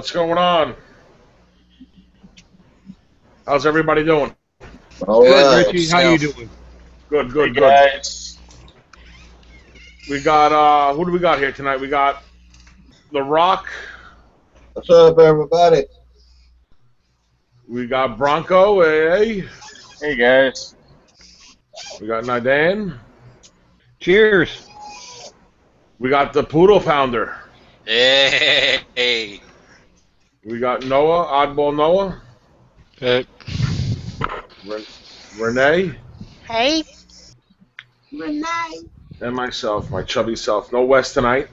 What's going on? How's everybody doing? All Good, right. Richie. How you doing? Good, good, Hey, good. guys. We got uh who do we got here tonight? We got The Rock, What's up, everybody? we got Bronco, Hey. Hey guys. We got Nadan, Cheers. we got the Poodle Founder, Hey, hey. We got Noah, Oddball Noah, Uh, Ren- Renee, Hey. Renee. and myself, my chubby self. No West tonight.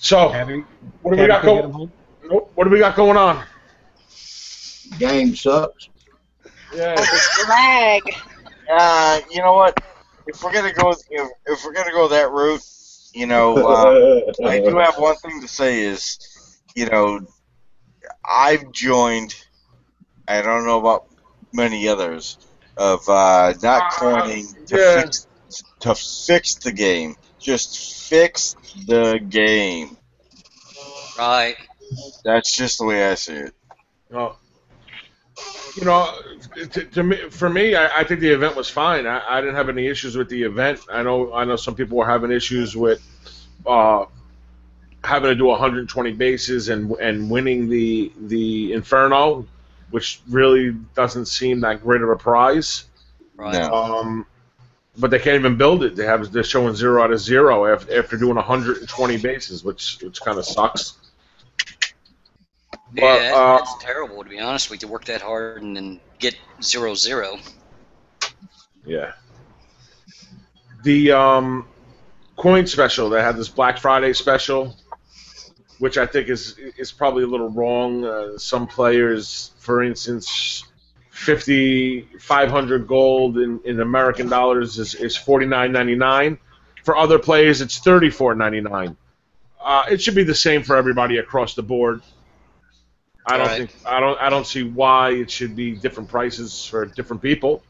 So, Abby, what do we got Abby, going? Nope, What do we got going on? Game sucks. Yeah, Lag. Uh, you know what? If we're gonna go, if, if we're gonna go that route, you know, uh, I do have one thing to say is, you know, I've joined. I don't know about many others of uh, not coining to yeah. fix to fix the game. Just fix the game. Right. That's just the way I see it. No. You know, to, to me, for me, I, I think the event was fine. I, I didn't have any issues with the event. I know, I know some people were having issues with uh, having to do 120 bases and and winning the the Inferno, which really doesn't seem that great of a prize. Right. No. Um, but they can't even build it. They have they're showing zero out of zero after, after doing 120 bases, which which kind of sucks. Yeah, But, uh, that's terrible to be honest. We to work that hard and then get zero zero. Yeah. The um, coin special, they had this Black Friday special, which I think is is probably a little wrong. Uh, some players, for instance, 50, 500 gold in, in American dollars is, is forty nine ninety nine. For other players, it's thirty four ninety nine. Uh, it should be the same for everybody across the board. I don't Right. think I don't I don't see why it should be different prices for different people.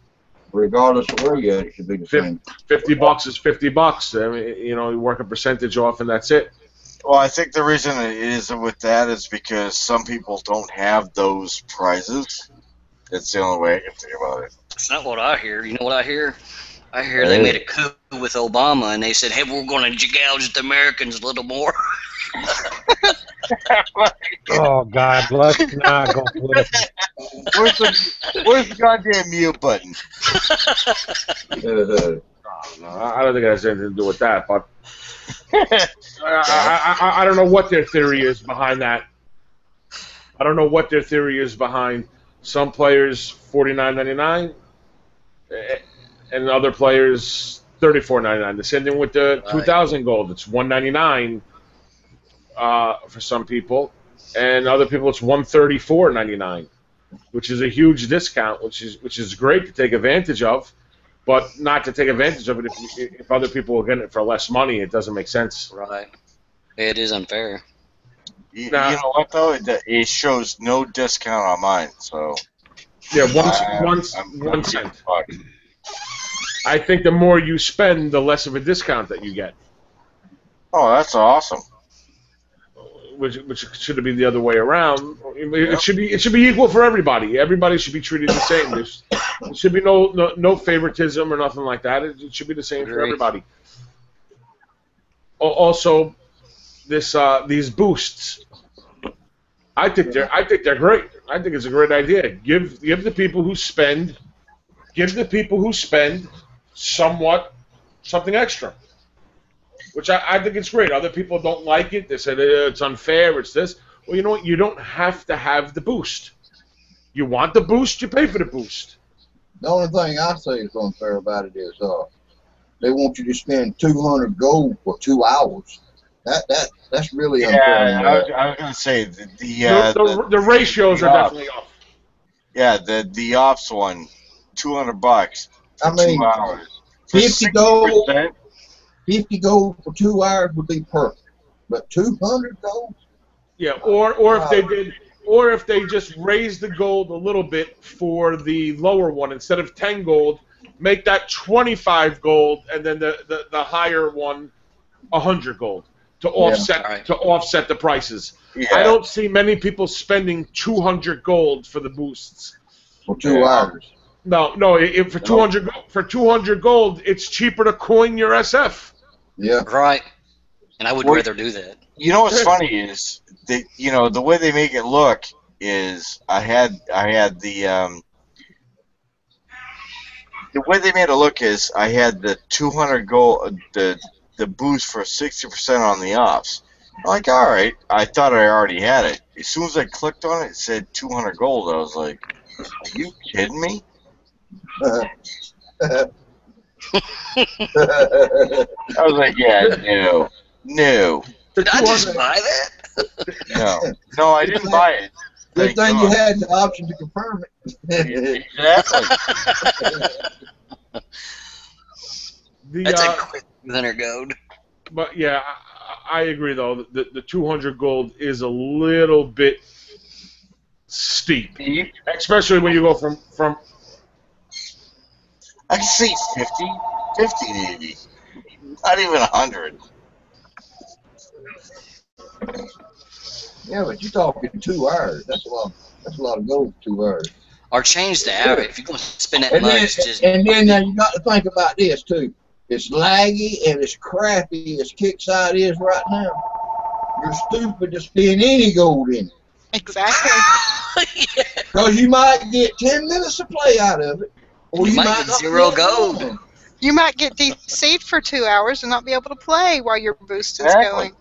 Regardless of where you're it should be the Fif- same. Fifty bucks is fifty bucks. I mean, you know, you work a percentage off, and that's it. Well, I think the reason it isn't with that is because some people don't have those prizes. That's the only way I can think about it. It's not what I hear. You know what I hear? I hear they made a coup with Obama and they said, "Hey, we're going to gouge the Americans a little more." Oh God, let's not go political. Where's the Where's the goddamn mute button? Uh, No, I I don't think it has anything to do with that, but I, I, I, I don't know what their theory is behind that. I don't know what their theory is behind some players forty nine ninety nine, and other players thirty four ninety nine. The same thing with the Right. two thousand gold. It's one ninety nine uh, for some people, and other people it's one thirty four ninety nine, which is a huge discount, which is which is great to take advantage of but not to take advantage of it if, you- if other people are getting it for less money. It doesn't make sense. right. It is unfair. You, Nah. you know what though? It, it shows no discount on mine, so Yeah, once I'm- once I'm- one I'm cent. I think the more you spend, the less of a discount that you get, Oh, that's awesome. Which which should be the other way around. It should be it should be equal for everybody. Everybody should be treated the same. There's, there should be no, no no favoritism or nothing like that. It, it should be the same for everybody. Also, this uh, these boosts. I think they're I think they're great. I think it's a great idea. Give give the people who spend, give the people who spend, somewhat something extra. Which I, I think it's great. Other people don't like it. They say "Eh, it's unfair. It's this. Well, you know what? You don't have to have the boost. You want the boost, you pay for the boost. the only thing I say is unfair about it is uh, they want you to spend 200 gold for two hours. That that that's really unfair. Yeah, I was. I was gonna say the the, uh, the, the, the ratios are off. definitely off. yeah the the ops one, two hundred bucks for I mean, two hours. For 50 gold. 60%, 50 gold for two hours would be perfect, but 200 gold. Yeah, or or if they did, or if they just raised the gold a little bit for the lower one instead of ten gold, make that twenty five gold, and then the, the, the higher one one, hundred gold. to offset Alright. to offset the prices. Yeah. I don't see many people spending 200 gold for the boosts. For two Yeah. hours. No, no. If for 200 for 200 gold, it's cheaper to coin your SF. Yeah. Right. And I would Well- rather do that. You know what's funny is they, you know, the way they make it look is I had I had the um, the way they made it look is I had the 200 gold the the boost for 60% on the offs. I'm like, all right, I thought I already had it. As soon as I clicked on it, it said 200 gold. I was like, are you kidding me? I was like, yeah, no, no, Did I just buy that? no, no, I didn't buy it. Good Thank thing you God. had the option to confirm it. Exactly. the, That's uh, a quick 200 gold. But yeah, I, I agree though. The the 200 gold is a little bit steep, especially when you go from from. I can see 50, 50 maybe. Not even 100. yeah, but you're talking two hours. That's a lot. That's a lot of gold for two hours. Or change the average. If you're going to spend that And then, much, just and then now you got to think about this too. It's laggy and it's crappy as Kixeye is right now. You're stupid to spend any gold in it. Exactly. yeah. Because you might get 10 minutes of play out of it. Or You you, might might, get zero get gold. You might get deceived for two hours and not be able to play while your boost is Exactly. going.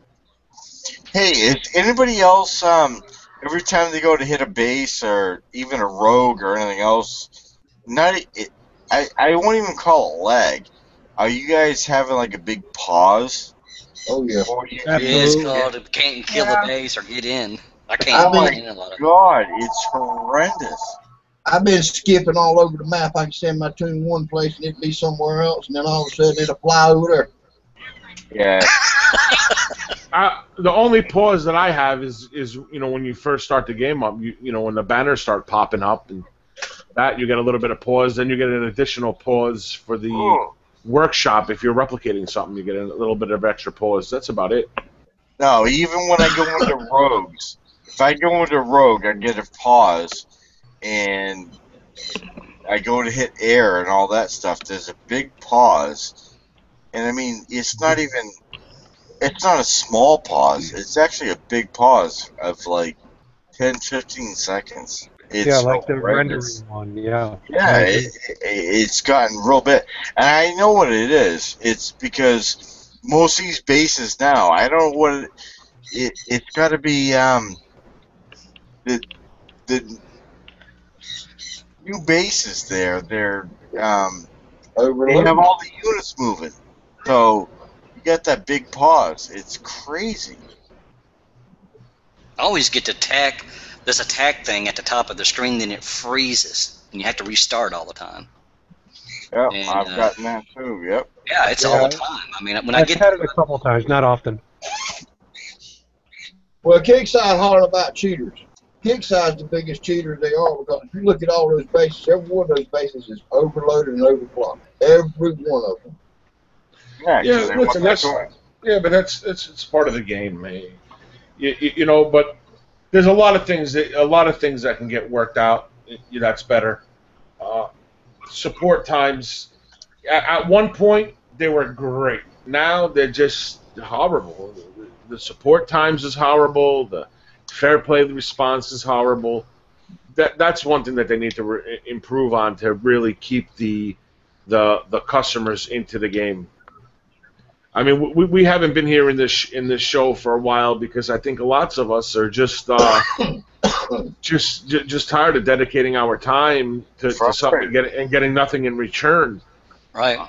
Hey, is anybody else, um, every time they go to hit a base or even a rogue or anything else, not it, I, I won't even call it lag. Are you guys having like a big pause? Oh, yeah. It is called it can't kill Yeah. the base or get in. I I can't mean- get in a lot of God, it's horrendous. I've been skipping all over the map. I can send my tune one place and it'd be somewhere else, and then all of a sudden it'll fly over there. Yeah. I, the only pause that I have is is you know when you first start the game up, you you know when the banners start popping up and that you get a little bit of pause, then you get an additional pause for the Ooh. workshop if you're replicating something, you get a little bit of extra pause. That's about it. No, even when I go into rogues, if I go into rogue, I get a pause, and I go to hit air and all that stuff. There's a big pause, and I mean, it's not even, it's not a small pause. It's actually a big pause of like 10, 15 seconds. It's yeah, like the horrendous. rendering one. Yeah. Yeah, it, gotten real bit, and I know what it is. It's because most of these bases now, I don't know what it, it it's got to be. Um, the the new bases there, they're um, they have all the units moving, so you got that big pause. It's crazy. I always get to attack this attack thing at the top of the screen, then it freezes, and you have to restart all the time. Yep, And, I've uh, gotten that too. Yep. Yeah, it's Yeah. all the time. I mean, when I I've get had it a couple times, not often. Well, Kixeye hollering about cheaters. Kixeye's the biggest cheaters they are because if you look at all those bases, every one of those bases is overloaded and overclocked. Every one of them. Yeah, 'cause Yeah, listen, that's- going. Yeah, but that's that's it's part of the game, man. You, you, you know, but there's a lot of things that a lot of things that can get worked out. You, that's better. Uh, support times at, at one point they were great. Now they're just horrible. The, the support times is horrible. The fair play the response is horrible. That that's one thing that they need to re- improve on to really keep the the the customers into the game. I mean, we, we haven't been here in this in this show for a while because I think lots of us are just uh, just ju- just tired of dedicating our time to, to something Frustrated. get, and getting nothing in return. right.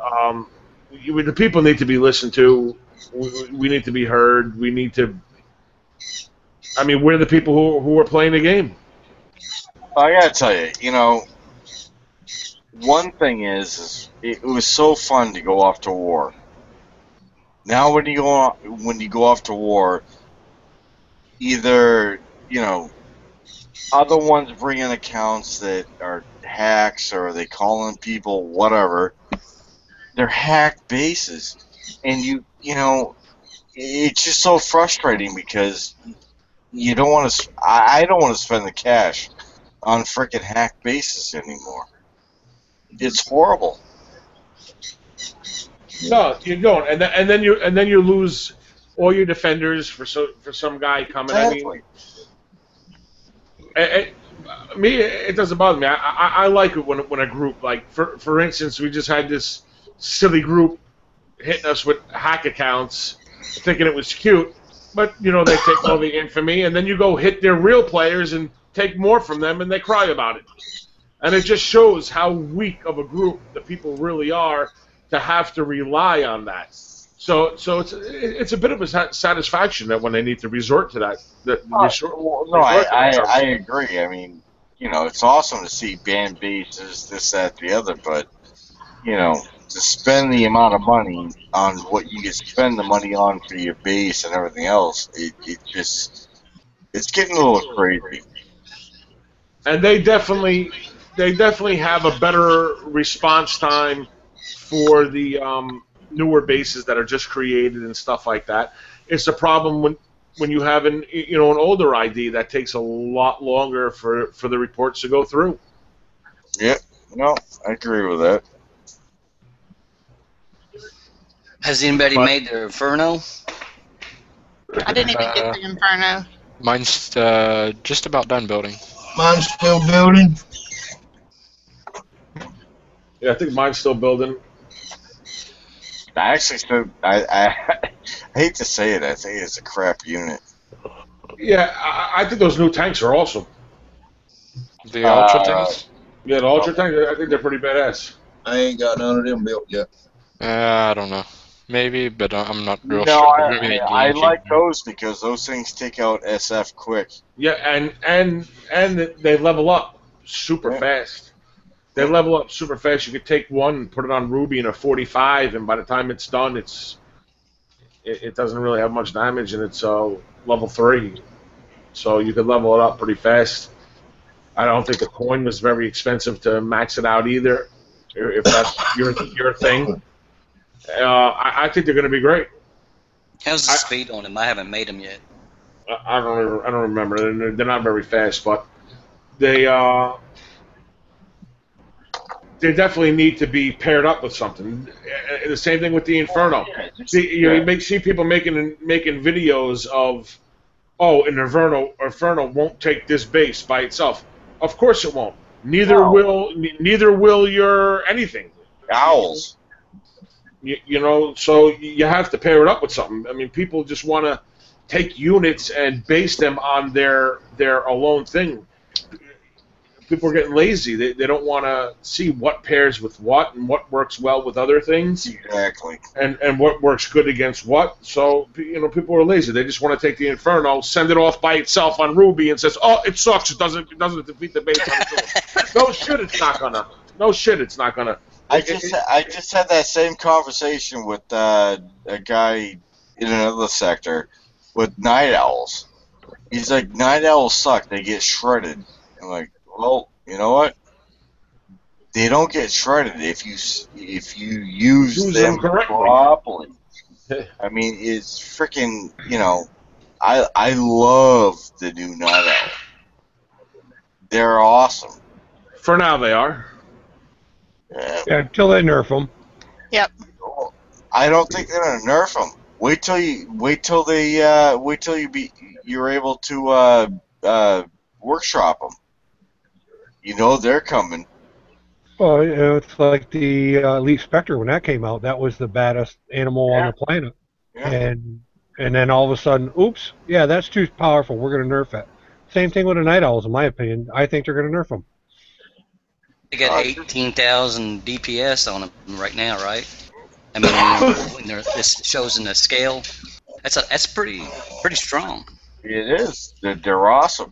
Um, you- the people need to be listened to. We, we need to be heard. We need to. I mean, we're the people who who are playing the game. I gotta tell you, you know, one thing is, is it was so fun to go off to war. Now, when you go on, when you go off to war, either you know, other ones bring in accounts that are hacks or they call in people, whatever. They're hacked bases, and you you know, it's just so frustrating because you don't want to. I don't want to spend the cash on freaking hack bases anymore. It's horrible. No, you don't, and then, and then you and then you lose all your defenders for so for some guy coming. I mean, it, it, eh, eh, me, it doesn't bother me. I, I, I like it when when a group like for for instance, we just had this silly group hitting us with hack accounts, thinking it was cute, but you know they take all the infamy, and then you go hit their real players and take more from them, and they cry about it. And it just shows how weak of a group the people really are to have to rely on that. So, so it's it's a bit of a sat- satisfaction that when they need to resort to that, that Oh, resort, well, no, I, resort to I. I agree. I mean, you know, it's awesome to see band bases, this, that, the other, but, you know, to spend the amount of money on what you can spend the money on for your base and everything else, it, it just, it's getting a little crazy. and they definitely they definitely have a better response time for the um, newer bases that are just created and stuff like that. It's a problem when when you have an you know an older ID that takes a lot longer for for the reports to go through. Yeah, no, I agree with that. Has anybody But- made their Inferno? I didn't even Uh, get the Inferno. Mine's uh, just about done building. Mine's still building. Yeah, I think mine's still building. I actually, so I, I, I hate to say it, I think it's a crap unit. Yeah, I, I think those new tanks are awesome. The Ultra Uh, things? Yeah, the Ultra tanks, I think they're pretty badass. I ain't got none of them built yet. Uh, I don't know. Maybe, but I- I'm not real No, sure. I, Maybe I, I like those because those things take out SF quick. Yeah, and and and they level up super Yeah. fast. They level up super fast. You could take one, and put it on Ruby in a 45, and by the time it's done, it's it, it doesn't really have much damage, and it's uh, level three. So you could level it up pretty fast. I don't think the coin was very expensive to max it out either, if that's your your thing. Uh, I, I think they're going to be great. How's the I- speed on them? I haven't made them yet. I I don't re- I don't remember. They're, they're not very fast, but they uh, they definitely need to be paired up with something. The same thing with the Inferno. See, you, know, you make see people making making videos of, oh, an Inferno Inferno won't take this base by itself. Of course it won't. Neither No. will neither will your anything. Owls. You, you know, so you have to pair it up with something. I mean, people just want to take units and base them on their their alone thing. People are getting lazy. They, they don't want to see what pairs with what and what works well with other things Exactly. and, and what works good against what. So you know, people are lazy. They just want to take the Inferno, send it off by itself on Ruby, and says, "Oh, it sucks. It doesn't it doesn't defeat the base." on its own." no shit, it's not gonna. No shit, it's not gonna. I just I just had that same conversation with uh, a guy in another sector with night owls. He's like, night owls suck. They get shredded. I'm like, well, you know what? They don't get shredded if you if you use, Use them, them correctly. properly. I mean, it's freaking. You know, I I love the new night owl. They're awesome. For now, they are. Yeah, Yeah, until they nerf them. Yep. I don't think they're gonna nerf them. Wait till you wait till they uh, wait till you be you're able to uh, uh, workshop them. You know they're coming. Well, you know, it's like the uh, Elite Spectre when that came out. That was the baddest animal on the planet. Yeah. And and then all of a sudden, oops, yeah, that's too powerful. We're going to nerf it. Same thing with the Night Owls, in my opinion. I think they're going to nerf them. They got Uh, 18,000 DPS on them right now, right? I mean, when this shows in the scale. That's a, that's pretty pretty strong. It is. They're, they're awesome,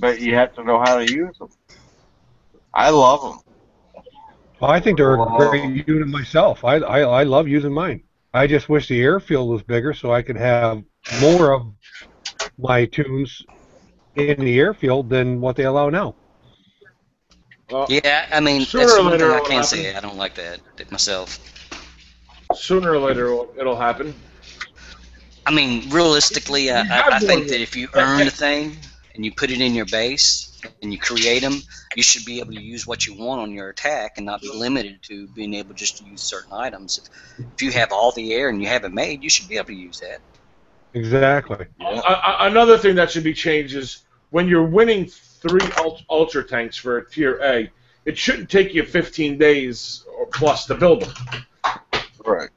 but you have to know how to use them. I love them. Well, I think they're Wow. a great unit myself. I, I I love using mine. I just wish the airfield was bigger so I could have more of my tunes in the airfield than what they allow now. Well, Yeah, I mean, Sooner that's or one thing later I can't say. I don't like that myself. sooner or later it'll, it'll happen. I mean, realistically, I, I, I think that if you earn a thing and you put it in your base and you create them, you should be able to use what you want on your attack and not be limited to being able just to use certain items. If, if you have all the air and you have it made, you should be able to use that. Exactly. A- a- another thing that should be changed is when you're winning three ultra tanks for a tier A, it shouldn't take you 15 days or plus to build them. Right.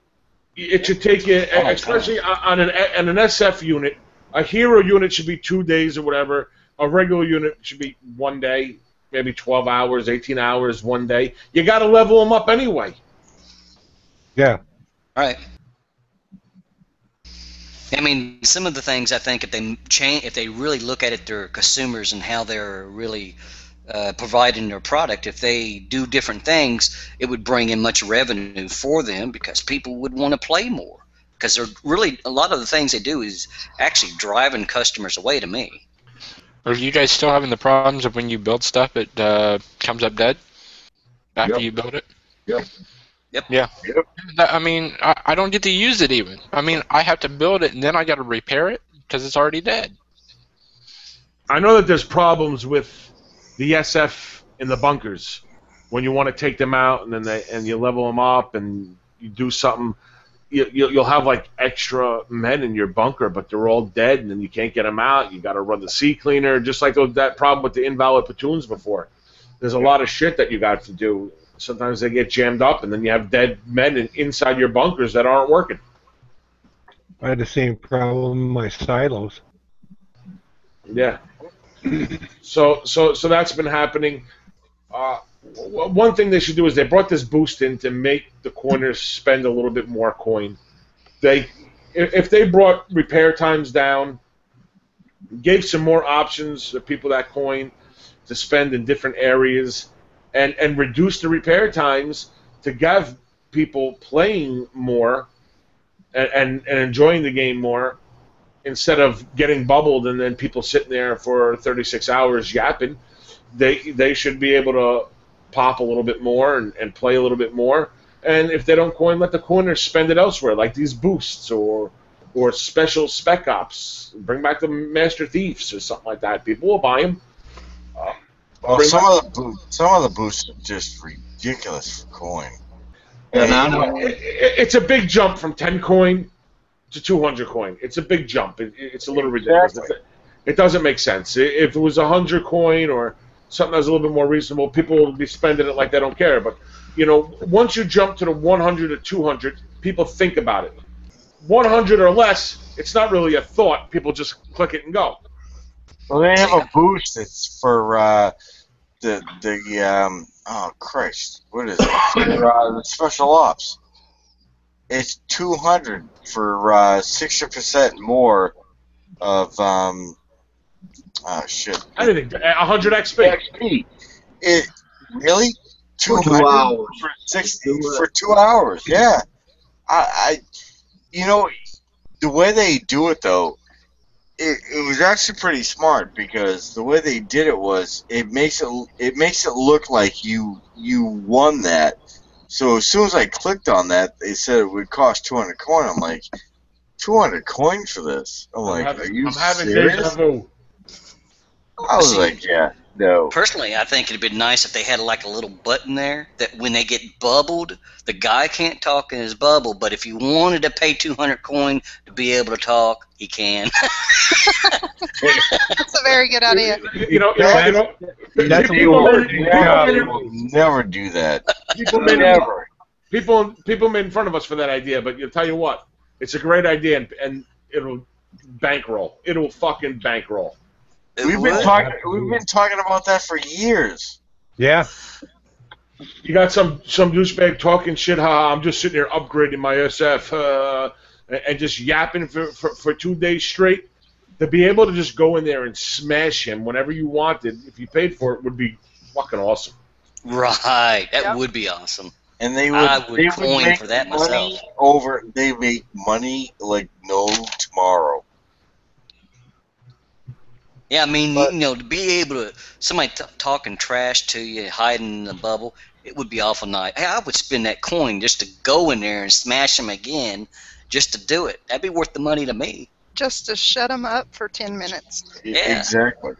It should take you, Oh, especially on an on an SF unit, a hero unit should be two days or whatever. A regular unit should be one day, maybe 12 hours, 18 hours, one day. You got to level them up anyway. Yeah. Right. I mean, some of the things I think if they change, if they really look at it, their consumers and how they're really uh, providing their product, if they do different things, it would bring in much revenue for them because people would want to play more. Because they're really a lot of the things they do is actually driving customers away to me. Are you guys still having the problems of when you build stuff, it uh, comes up dead after Yep. you build it? Yep. Yep. Yeah. Yep. I mean, I, I don't get to use it even. I mean, I have to build it and then I got to repair it because it's already dead. I know that there's problems with the SF in the bunkers when you want to take them out and then they and you level them up and you do something. You, you, you'll have like extra men in your bunker, but they're all dead, and then you can't get them out. You got to run the sea cleaner, just like oh, that problem with the invalid platoons before. There's a lot of shit that you got to do. Sometimes they get jammed up, and then you have dead men inside your bunkers that aren't working. I had the same problem in my silos. Yeah. so so so that's been happening. Uh, w- one thing they should do is they brought this boost in to make the corners spend a little bit more coin. They if if they brought repair times down, gave some more options to people that coin to spend in different areas, and and reduce the repair times to give people playing more and, and, and enjoying the game more instead of getting bubbled and then people sitting there for 36 hours yapping, they they should be able to pop a little bit more and, and play a little bit more. And if they don't coin, let the coiners spend it elsewhere, like these boosts or or special spec ops. Bring back the Master Thieves or something like that. People will buy them. Well, Bring some of the boo- some of the boosts are just ridiculous for coin. And I know. It, it, it's a big jump from 10 coin to 200 coin. It's a big jump. It, it's a little ridiculous. Exactly. It doesn't make sense. I- If it was 100 coin or something that's a little bit more reasonable, people would be spending it like they don't care. But, you know, once you jump to the 100 or 200, people think about it. 100 or less, it's not really a thought. People just click it and go. Well, they have a boost that's for uh, the the um oh Christ, what is it? For uh, the special ops. It's two hundred for sixty percent more of um oh shit Anything. 100 XP. XP. It really two two hundred hours. for sixty for two hours. Yeah, I, I you know the way they do it though it, it was actually pretty smart because the way they did it was it makes it it makes it look like you you won that. So as soon as I clicked on that, they said it would cost 200 coin. I'm like, 200 coin for this? I'm like, I'm having, are you I'm serious? I was like, yeah, no. Personally, I think it'd be nice if they had like a little button there that when they get bubbled, the guy can't talk in his bubble, but if you wanted to pay 200 coin to be able to talk, he can. That's a very good idea. You know, you know, you know That's people, what may- Never, people, will never do that. people, may, Never. people, people made fun of us for that idea, but you tell you what, it's a great idea, and, and it'll bankroll. It'll fucking bankroll. It We've been talking. We've been talking about that for years. Yeah. You got some some douchebag talking shit. Ha! I'm just sitting here upgrading my SF uh, and- and just yapping for, for, for two days straight. To be able to just go in there and smash him whenever you wanted, if you paid for it, would be fucking awesome. Right. That Yep. would be awesome. And they would, I would they coin make for that money myself. Over, they make money like no tomorrow. Yeah, I mean, But- you know, to be able to somebody t- talking trash to you, hiding in the bubble, it would be awful nice. Hey, I would spend that coin just to go in there and smash them again, just to do it. That'd be worth the money to me. Just to shut them up for 10 minutes. Yeah. Exactly.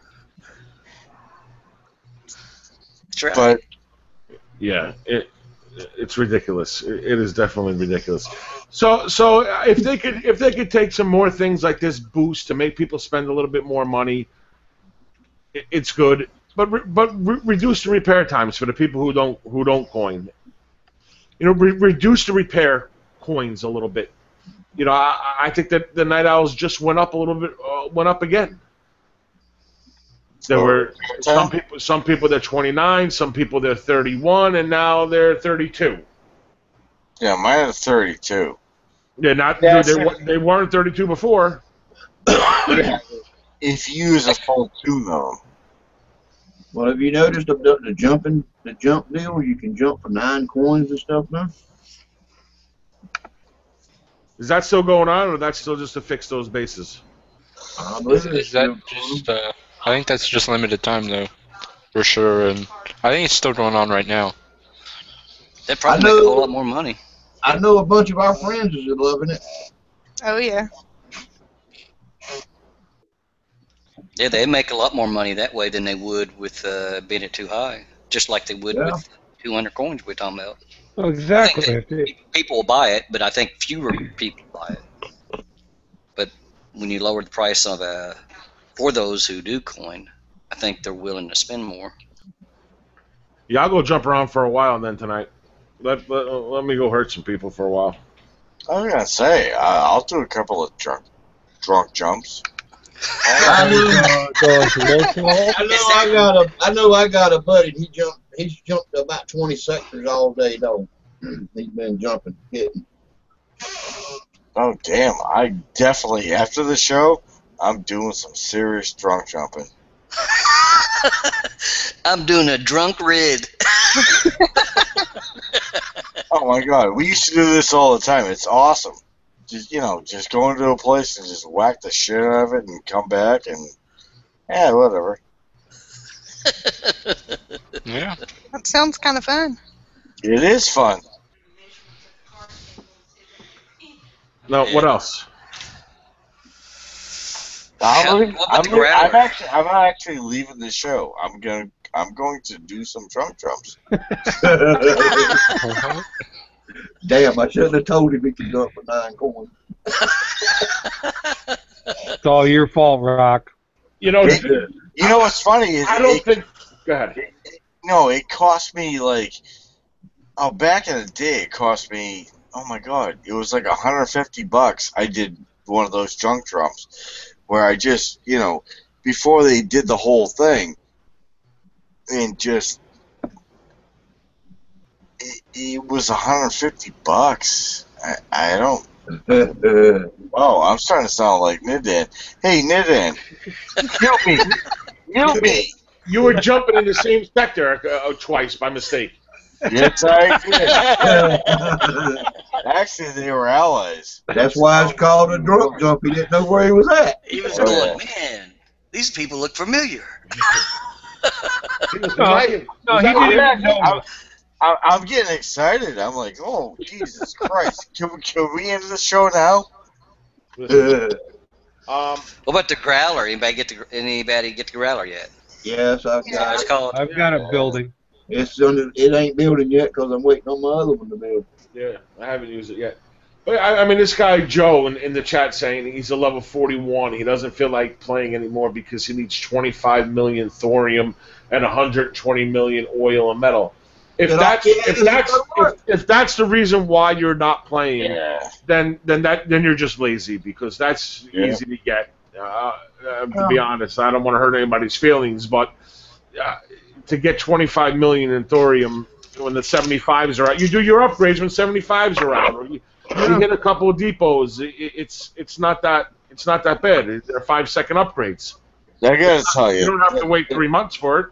That's right. But Yeah, it it's ridiculous. It it is definitely ridiculous. So so if they could if they could take some more things like this boost to make people spend a little bit more money, it, it's good. But re, but re, reduce the repair times for the people who don't who don't coin. You know, re, reduce the repair coins a little bit. You know, I, I think that the night owls just went up a little bit, uh, went up again. There were some people, some people they're 29, some people they're 31, and now they're 32. yeah, mine is 32. They're not. Yeah, they, sure. they weren't 32 before. If you use a full two though. Well, have you noticed the, the, the jumping, the jump deal? You can jump for nine coins and stuff now. Is that still going on, or that's still just to fix those bases? I Is, believe is it's that just? Uh, I think that's just limited time though, for sure. And I think it's still going on right now. That'd probably I make a whole lot more money. I know a bunch of our friends is loving it. Oh, yeah. Yeah, they make a lot more money that way than they would with uh, being it too high. Just like they would Yeah. with 200 coins we're talking about. Well, exactly. I If think they- that people will buy it, but I think fewer people buy it. But when you lower the price of a for those who do coin, I think they're willing to spend more. Yeah, I'll go jump around for a while then tonight. Let let, let me go hurt some people for a while. I was gonna say uh, I'll do a couple of drunk drunk jumps. I know, I know I got a, I know I got a buddy. He jumped, he's jumped about 20 sectors all day though. He's been jumping, hitting. Oh damn! I definitely after the show, I'm doing some serious drunk jumping. I'm doing a drunk rid. Oh my god, we used to do this all the time. It's awesome. Just you know, just go into a place and just whack the shit out of it and come back and yeah, whatever. Yeah. That sounds kind of fun. It is fun. No, what else? I'm, leaving- what I'm, leaving- I'm actually I'm not actually leaving the show. I'm gonna I'm going to do some drunk jumps. Damn, I shouldn't have told him he could go up for nine coins. It's all your fault, Rock. You know, You know what's funny is I don't it, think. Go ahead. no, it cost me like oh back in the day it cost me oh my god it was like 150 bucks. I did one of those junk jumps where I just you know before they did the whole thing and just it, it was 150 bucks. I, I don't. Oh, I'm starting to sound like Nidan. Hey, Nidan, help me, help me. You were jumping in the same sector uh, twice by mistake. Yes, I did. Actually, they were allies. That's why it's called a drunk jump. He didn't know where he was at. He was Oh, going, man, these people look familiar. He was No, no, he didn't know. I'm, I'm, I'm getting excited. I'm like, oh, Jesus Christ. Can we, can we end the show now? Um, What about the growler? Anybody get the anybody get the growler yet? yes, I've Yeah, got it's it. called. I've got a building. It's under, it ain't building yet because I'm waiting on my other one to build. yeah, I haven't used it yet. But I, I mean, this guy Joe in, in the chat saying he's a level 41. He doesn't feel like playing anymore because he needs 25 million thorium and 120 million oil and metal. If Then that's if that's if, if that's the reason why you're not playing, Yeah. then then that then you're just lazy because that's Yeah. easy to get. Uh, uh, to be honest, I don't want to hurt anybody's feelings, but uh, to get 25 million in thorium when the 75s are out, you do your upgrades when 75s are out. Or you, you hit a couple of depots. It, it's it's not that it's not that bad. They're five second upgrades. I gotta tell You you, don't have to wait three months for it.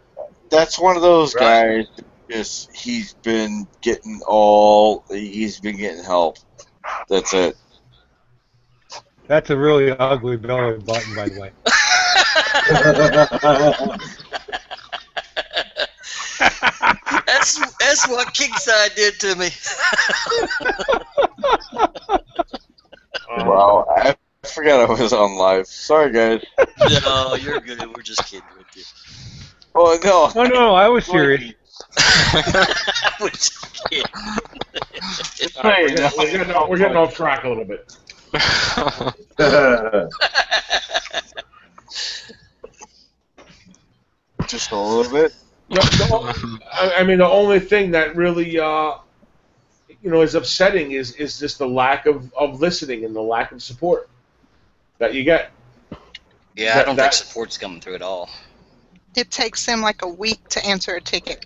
that's one of those Right. guys. Just he's been getting all. He's been getting help. That's it. That's a really ugly belly button, by the way. That's that's what Kingside did to me. Wow, I forgot I was on live. Sorry, guys. No, you're good. We're just kidding with you. Oh no. Oh no, I was serious. We're just kidding. We're, getting, we're, getting off, we're getting off track a little bit. Just a little bit. No, no, I, I mean, the only thing that really, uh, you know, is upsetting is is just the lack of, of listening and the lack of support that you get. Yeah, I don't that- think support's coming through at all. It takes them like a week to answer a ticket.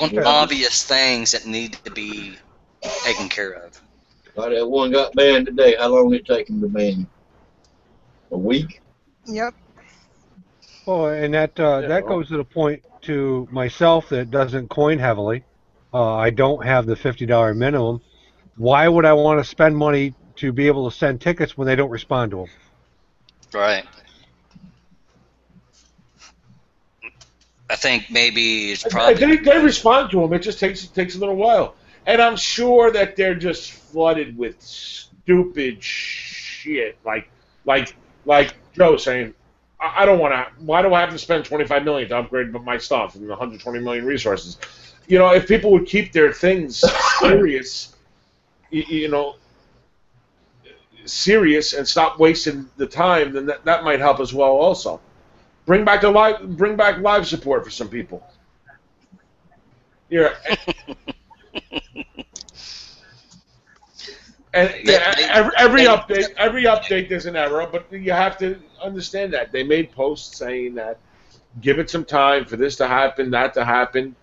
On Yeah. obvious things that need to be taken care of. Like that one got banned today. How long did it take him to ban you? A week? Yep. Well, and that uh, Yeah, that well- goes to the point to myself that doesn't coin heavily. Uh, I don't have the fifty dollar minimum. Why would I want to spend money to be able to send tickets when they don't respond to them? Right. I think maybe it's probably They, they respond to them. It just takes it takes a little while, and I'm sure that they're just flooded with stupid shit, like like like Joe saying, "I, I don't want to. Why do I have to spend 25 million to upgrade my stuff and 120 million resources?" You know, if people would keep their things serious, you, you know, serious and stop wasting the time, then that, that might help as well. Also, bring back the live bring back live support for some people. Yeah. And yeah, every, every update, every update, there's an error, but you have to understand that they made posts saying that give it some time for this to happen, that to happen,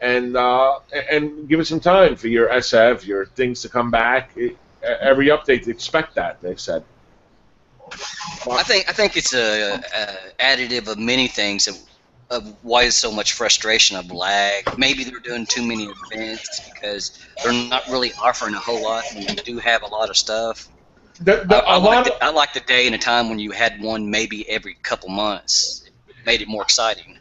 and uh, and give it some time for your SF, your things to come back. It, every update, expect that. They said. I think I think it's a, a additive of many things of, of why is so much frustration of lag. Maybe they're doing too many events because they're not really offering a whole lot, and they do have a lot of stuff. The, I, the, I a like lot the, I like the day and a time when you had one maybe every couple months. It made it more exciting.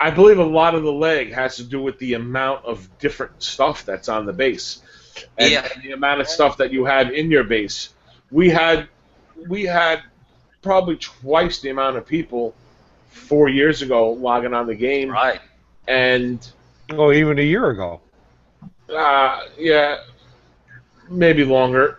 I believe a lot of the leg has to do with the amount of different stuff that's on the base, and, Yeah. and the amount of stuff that you have in your base. We had, we had probably twice the amount of people four years ago logging on the game, Right. and Oh, even a year ago. uh, yeah, maybe longer,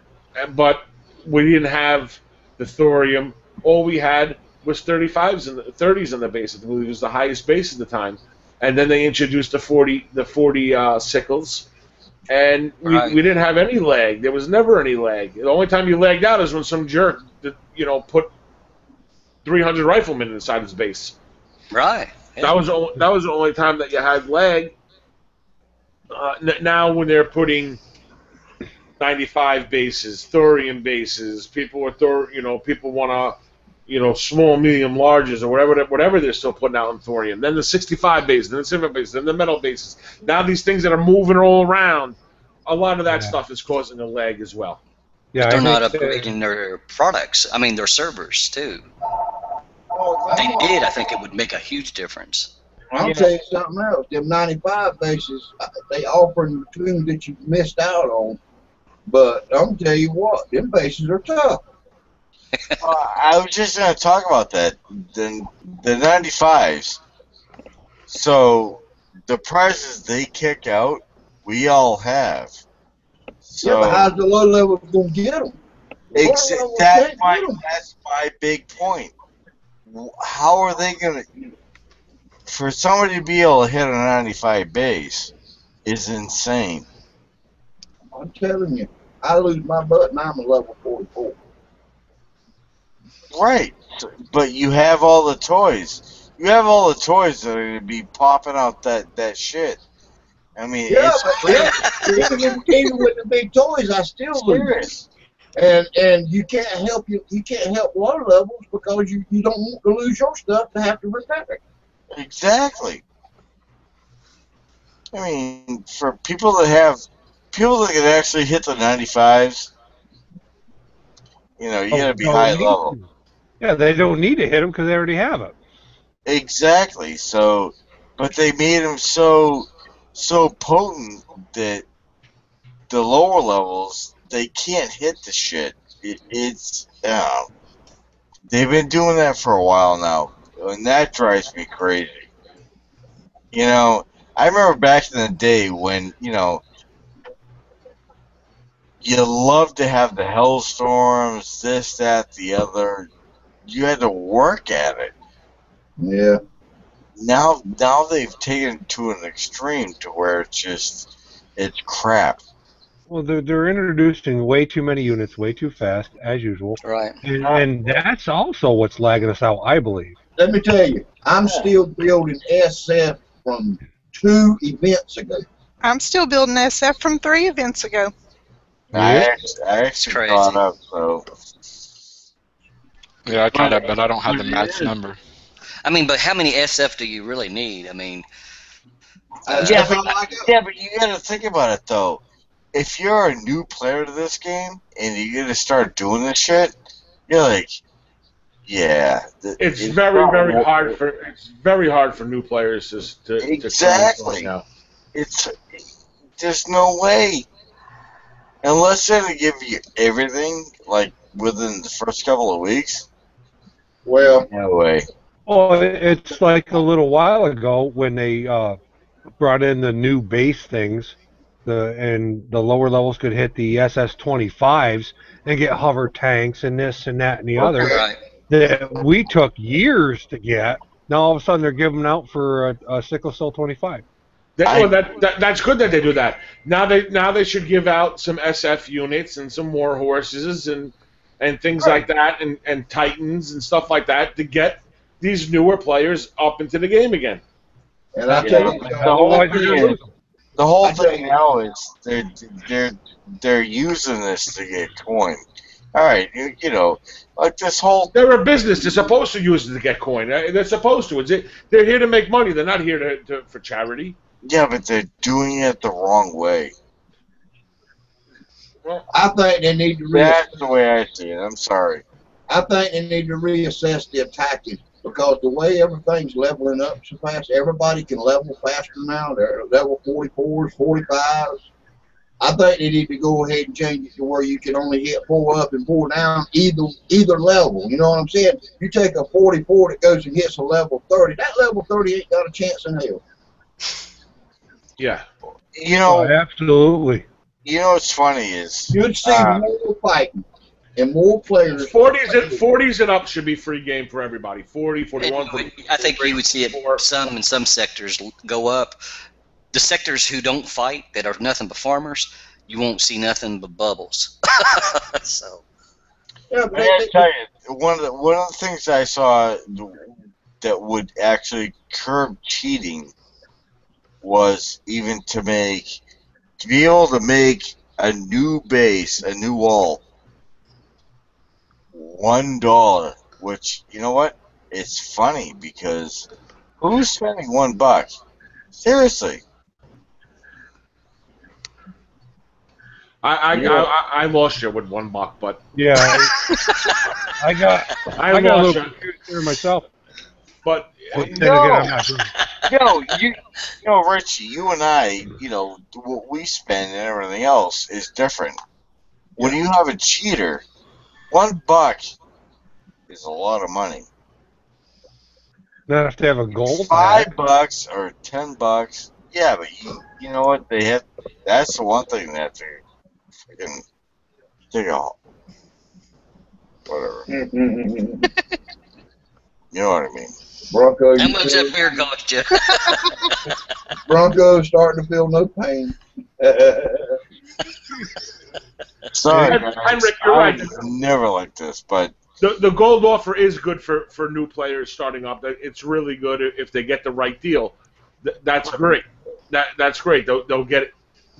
but we didn't have the thorium. All we had was 35s and 30s in the base. I believe it was the highest base at the time. And then they introduced the 40 the 40 uh, sickles, and we, Right. we didn't have any lag. There was never any lag. The only time you lagged out is when some jerk, you know, put 300 riflemen inside his base. Right. Yeah. That was the only, that was the only time that you had lag. Uh, n- now when they're putting 95 bases, thorium bases, people are thor- you know people want to you know small, medium, larges or whatever whatever they're still putting out in thorium. Then the 65 bases, then the silver bases, then the metal bases. Now these things that are moving all around, a lot of that Yeah. stuff is causing a lag as well. Yeah, They're not upgrading their products. I mean, their servers too. If they did, I think it would make a huge difference. I'll Yeah. tell you something else. Them 95 bases, uh, they offering the tune that you missed out on. But I'm tell you what, them bases are tough. Uh, I was just going to talk about that. The, the 95s. So, the prizes they kick out, we all have. yeah, but So, how's the low level gonna get them? ex- Low level that's, my, that's my big point. How are they going to. For somebody to be able to hit a 95 base is insane. I'm telling you, I lose my butt and I'm a level 44. Right. But you have all the toys. You have all the toys that are going to be popping out that, that shit. I mean, Yeah, but yeah, even, even with the big toys, I still lose. Serious. And and you can't help you you can't help water levels because you, you don't want to lose your stuff to have to repair it. Exactly. I mean, for people that have people that can actually hit the 95s, you know, you oh, got to be high level. to. Yeah, they don't need to hit them because they already have it. Exactly. So, but they made them so so potent that the lower levels they can't hit the shit. it, it's uh, they've been doing that for a while now, and that drives me crazy. You know, I remember back in the day when you know you loved to have the hellstorms, this, that, the other. You had to work at it. Yeah. Now, now they've taken it to an extreme to where it's just it's crap. Well, they're, they're introducing way too many units way too fast, as usual. Right. And, and that's also what's lagging us out, I believe. Let me tell you, I'm still building SF from two events ago. I'm still building SF from three events ago. I Yeah. actually, I actually crazy. caught up, so Yeah, I tried that, but I don't have the max number. I mean, but how many SF do you really need? I mean, That's yeah, but, yeah, but you gotta think about it though. If you're a new player to this game and you gotta start doing this shit, you're like, yeah, th- It's very, very worth hard for it's very hard for new players to to, to come Exactly. now. It's there's no way unless they're gonna give you everything like within the first couple of weeks. Well, No way. Oh, it- it's like a little while ago when they uh, brought in the new base things, the and the lower levels could hit the SS-25s and get hover tanks and this and that and the other right. that we took years to get. Now all of a sudden they're giving out for a, a sickle cell 25. That, I- well, that, that that's good that they do that. Now they now they should give out some SF units and some war horses and and things like that and, and titans and stuff like that to get these newer players up into the game again. and I Yeah. tell you, The whole Otherwise, you're gonna thing lose 'em. The whole I thing now is they're they're they're using this to get coin. All right, you, you know, like this whole They're a business. They're supposed to use it to get coin. Uh, They're supposed to. It's it, they're here to make money. They're not here to, to for charity. yeah, but they're doing it the wrong way. I think they need to re- That's the way I see it. I'm sorry. I think they need to reassess the attacking because the way everything's leveling up so fast, everybody can level faster now. They're level 44s, 45s. I think they need to go ahead and change it to where you can only hit four up and four down either either level. You know what I'm saying? You take a 44 that goes and hits a level 30. That level 30 ain't got a chance in hell. Yeah. You know, Oh, absolutely. you know what's funny is You'd see Uh, more fighting and more players. Forties and forties and up should be free game for everybody. 40, 41, And 42, I think you would see it some in some sectors go up. The sectors who don't fight, that are nothing but farmers, you won't see nothing but bubbles. so Yeah, but I tell you, one of the one of the things I saw that would actually curb cheating was even to make to be able to make a new base, a new wall, one dollar. Which you know what? It's funny because who's spending one buck? Seriously, I I, Yeah. I I I lost you with one buck, but Yeah. I, I got I, I got a lost little you. confused there myself. But But uh, No. again, I'm not doing it. you know, you, you know, Richie, you and I, you know, what we spend and everything else is different. When you have a cheater, one buck is a lot of money. Not if they have a gold. Five hat. bucks or ten bucks, yeah, but you, you know what? They have. That's the one thing that they freaking take a whatever. You know what I mean? Broncos, how much that beer cost you? Broncos starting to feel no pain. Sorry, Hey, guys. Heinrich, you're I right. never like this, but the the gold offer is good for for new players starting up. It's really good if they get the right deal. Th- that's great. That that's great. They'll, they'll get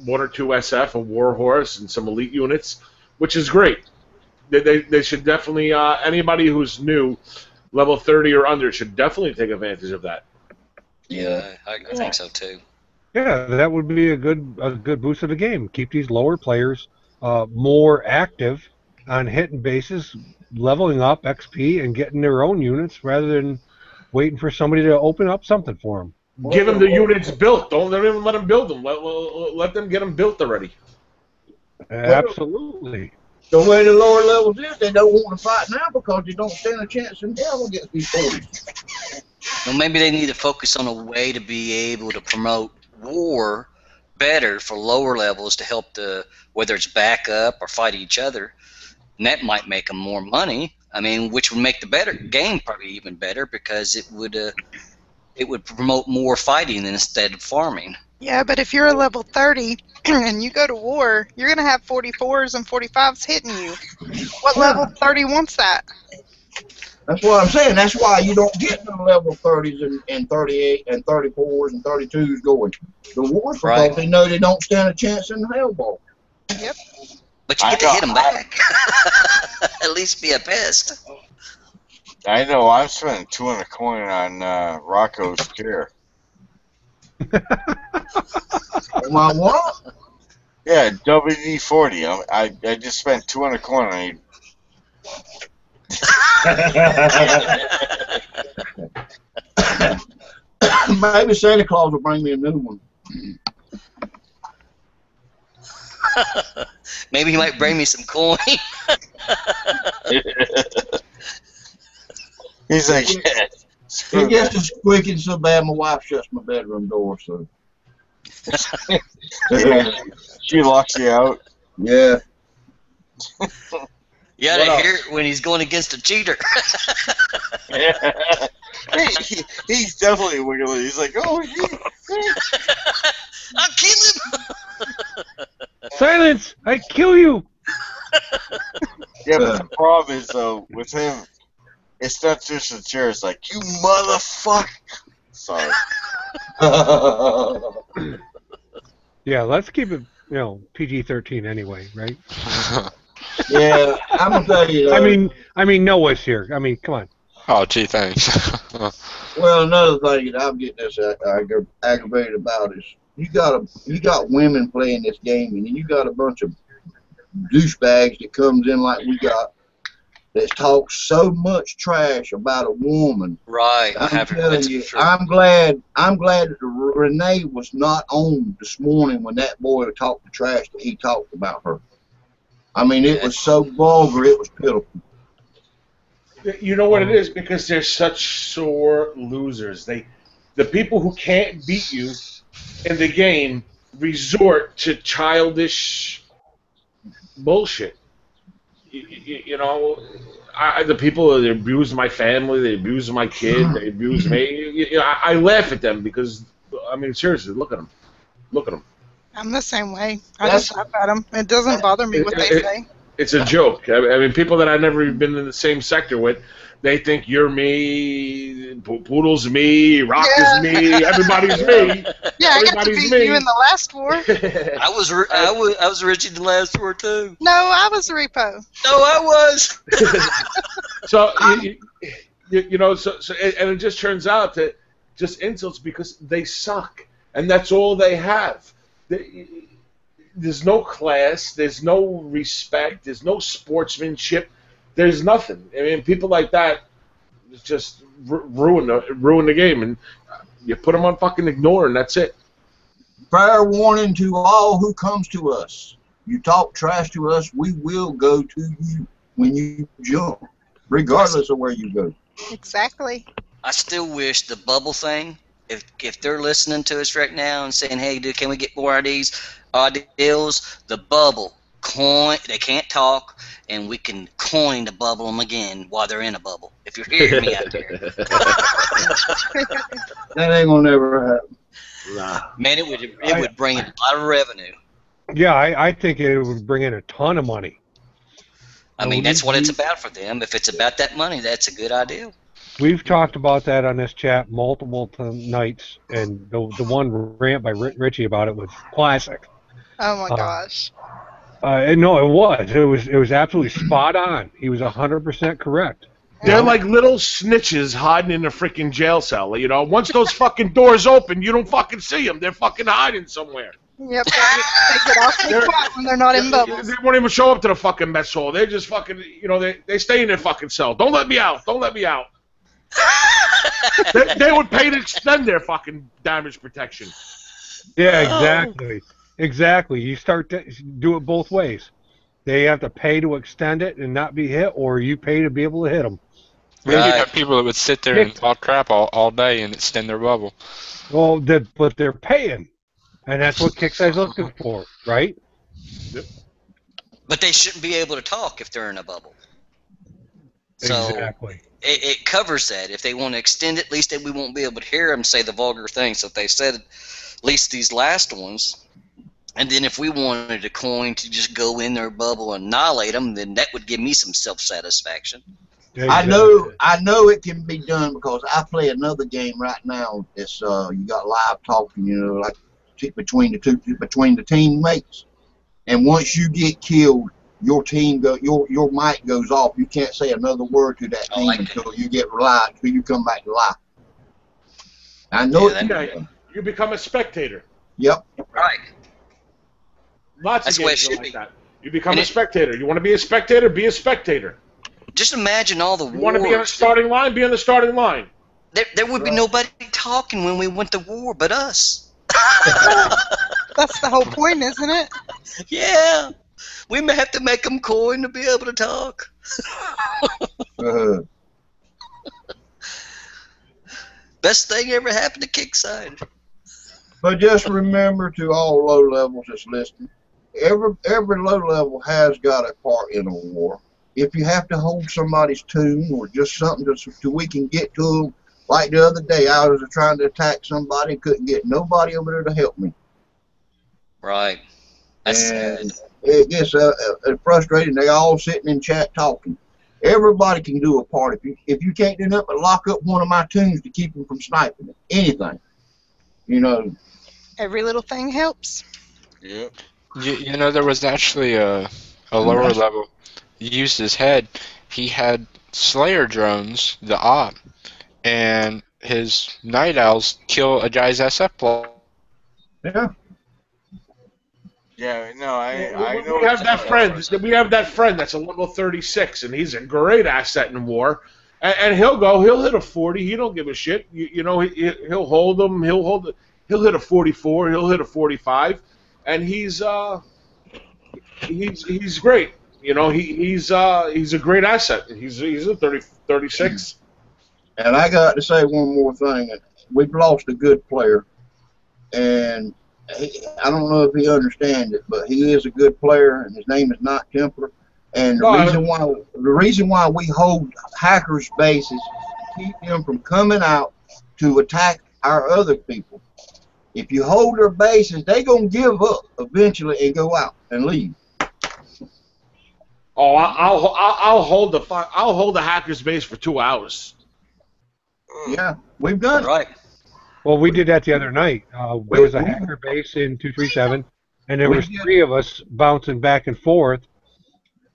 one or two SF, a Warhorse, and some elite units, which is great. They they, they should definitely uh, anybody who's new, level thirty or under, should definitely take advantage of that. yeah, I, I think so too. Yeah, that would be a good a good boost of the game. Keep these lower players uh, more active on hitting bases, leveling up XP, and getting their own units rather than waiting for somebody to open up something for them. Give them the units built. Don't, don't even let them build them. Let, let, let them get them built already. Absolutely. the way the lower levels is, they don't want to fight now because they don't stand a chance in hell against these 40s. Well, maybe they need to focus on a way to be able to promote war better for lower levels to help the whether it's back up or fight each other. And that might make them more money. I mean, which would make the better game probably even better because it would uh, it would promote more fighting instead of farming. Yeah, but if you're a level 30 and you go to war, you're going to have 44s and 45s hitting you. What level 30 wants that? That's what I'm saying. That's why you don't get the level 30s and, and 38 and 34s and 32s going. The wars because Right. they know they don't stand a chance in the hellball. Yep. But you I get to know, hit them back. At least be a pest. I know I'm spending two and a coin on uh, Rocco's chair. On my what? Yeah, WD forty. I, I I just spent two and a coin on it. Maybe Santa Claus will bring me a new one. Maybe he might bring me some coin. He's like, yeah, It screw gets to squeaking so bad my wife shuts my bedroom door, so. that. she locks you out. yeah. You gotta What else? hear it when he's going against a cheater. He- he- he's definitely wiggling. He's like, oh, he, I'll kill him. Silence! I kill you! yeah. But the uh. problem is though with him, it's not just the chair. It's like you motherfucker. Sorry. Yeah, let's keep it, you know, PG-13 anyway, right? Yeah, I'm gonna tell you. I uh, mean, I mean, Noah's here. I mean, come on. oh, gee, thanks. Well, another thing that I'm getting this ag- aggra- aggravated about is you got a you got women playing this game, and then you got a bunch of douchebags that comes in like we got that talks so much trash about a woman. Right. I I'm have telling you, true. I'm glad I'm glad that Renee was not on this morning when that boy talked the trash that he talked about her. I mean, it was so vulgar, it was pitiful. You know what it is because they're such sore losers. They, the people who can't beat you in the game, resort to childish bullshit. You, you, you know, I, the people that abuse my family, they abuse my kid, they abuse me. You, I, I laugh at them because, I mean, seriously, look at them, look at them. I'm the same way. I That's- just laugh at them. It doesn't bother me what they It- it- say. It's a joke. I, I mean, people that I've never even been in the same sector with, they think you're me, Poodle's me, Rock Yeah. is me, everybody's me. Yeah, I got to everybody's beat me. you in the last war. I was I was I was Richie the last war too. No, I was a repo. No, I was. so you, you, you know, so, so and and it just turns out that just insults because they suck, and that's all they have. They, there's no class, there's no respect, there's no sportsmanship, there's nothing. I mean, people like that just ruin the ruin the game, and you put them on fucking ignore, and that's it. Fair warning to all who comes to us. You talk trash to us, we will go to you when you jump, regardless of where you go. Exactly. I still wish the bubble thing. If if they're listening to us right now and saying, "Hey, dude, can we get more of these odd deals?" The bubble coin. They can't talk, and we can coin to bubble them again while they're in a bubble. If you're hearing me out there, That ain't gonna never happen. Nah. man, it would it would bring in a lot of revenue. Yeah, I, I think it would bring in a ton of money. I mean, that's what it's about for them. If it's about that money, that's a good idea. We've talked about that on this chat multiple t- nights, and the the one rant by Ri- Richie about it was classic. Oh my Uh, gosh. Uh, and no, it was. It was. It was absolutely spot on. He was hundred percent correct. They're like little snitches hiding in a freaking jail cell. You know, once those fucking doors open, you don't fucking see them. They're fucking hiding somewhere. Yep. They, they get awfully They're- quiet when they're not in bubbles. They won't even show up to the fucking mess hall. They just fucking, you know, they, they stay in their fucking cell. Don't let me out. Don't let me out. They, they would pay to extend their fucking damage protection. Yeah, exactly. Exactly. You start to do it both ways. They have to pay to extend it and not be hit, or you pay to be able to hit them. Maybe Right. you have people that would sit there and talk crap all, all day and extend their bubble. Well, the, but they're paying, and that's what Kixeye's looking for, right? Yep. But they shouldn't be able to talk if they're in a bubble. So exactly. it, it covers that. If they want to extend it, at least we won't be able to hear them say the vulgar things that they said, at least these last ones. And then if we wanted a coin to just go in their bubble and annihilate them, then that would give me some self satisfaction. I know, I know it can be done because I play another game right now. It's uh, you got live talking, you know, like between the two, between the teammates. And once you get killed, your team go, your your mic goes off. You can't say another word to that team like that. until you get live, until you come back to life. I know Yeah, it. that- can be done. You become a spectator. Yep. Right. Lots That's of the way it games are like be. that. You become And a it- spectator. You want to be a spectator? Be a spectator. Just imagine all the You want to be on the starting line? Be on the starting line. There, there would be nobody talking when we went to war but us. That's the whole point, isn't it? yeah. We may have to make them coin to be able to talk. Uh, Best thing ever happened to Kixeye. But just remember to all low levels that's listening, every every low level has got a part in a war. If you have to hold somebody's tune or just something to, to we can get to them, like the other day I was trying to attack somebody, couldn't get nobody over there to help me. Right. That's And it gets uh, uh, frustrating. They all sitting in chat talking. Everybody can do a part. If you if you can't do nothing but lock up one of my tunes to keep them from sniping it, anything, you know. Every little thing helps. Yep. You, you know, there was actually a, a lower level. He used his head. He had Slayer drones, the op, and his night owls kill a guy's SF block. Yeah. Yeah, no, I, we, I we have that friend. exactly We have that friend that's a level 36, and he's a great asset in war. And, and he'll go. He'll hit a 40. He don't give a shit. You, you know, he, he'll hold them. He'll hold. it. He'll hit a 44. He'll hit a 45, and he's uh, he's he's great. You know, he, he's uh, he's a great asset. He's he's a 30, 36. And I got to say one more thing. We've lost a good player, and he, I don't know if he understands it, but he is a good player, and his name is not Templar. And the No, reason why the reason why we hold hackers' bases is to keep them from coming out to attack our other people. If you hold their bases, they gonna give up eventually and go out and leave. Oh, I- I'll I'll, I'll hold the I'll hold the hacker's base for two hours. Yeah, we've done it. Right. Well, we did that the other night. Uh, there was a hacker base in 237, and there We was three of us bouncing back and forth.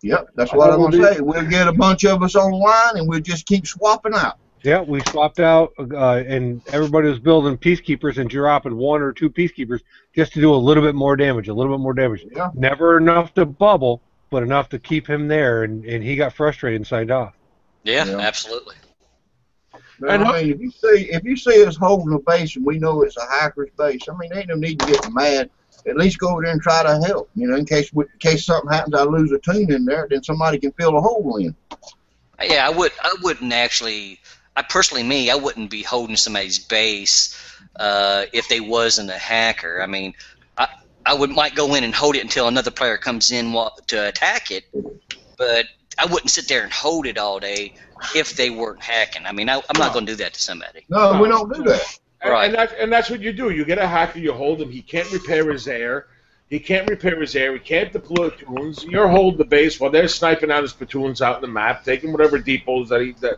Yep, that's what I'm gonna say. We'll get a bunch of us online, and we'll just keep swapping out. Yeah, we swapped out, uh, and everybody was building peacekeepers and dropping one or two peacekeepers just to do a little bit more damage, a little bit more damage. Yeah. Never enough to bubble, but enough to keep him there, and, and he got frustrated and signed off. Yeah, Yeah. absolutely. But, And I mean, if you see if you see us holding a base and we know it's a hacker's base, I mean, ain't no need to get mad. At least go over there and try to help. You know, in case in case something happens, I lose a tune in there, then somebody can fill a hole in. Yeah, I would. I wouldn't actually. I personally, me, I wouldn't be holding somebody's base uh, if they wasn't a hacker. I mean, I I would might go in and hold it until another player comes in to attack it, but I wouldn't sit there and hold it all day if they weren't hacking. I mean, I, I'm not going to do that to somebody. No, we don't do that. And, Right. and, that's, and that's what you do. You get a hacker, you hold him. He can't repair his air. He can't repair his air. He can't deploy platoons. You're holding the base while they're sniping out his platoons out in the map, taking whatever depots that he that,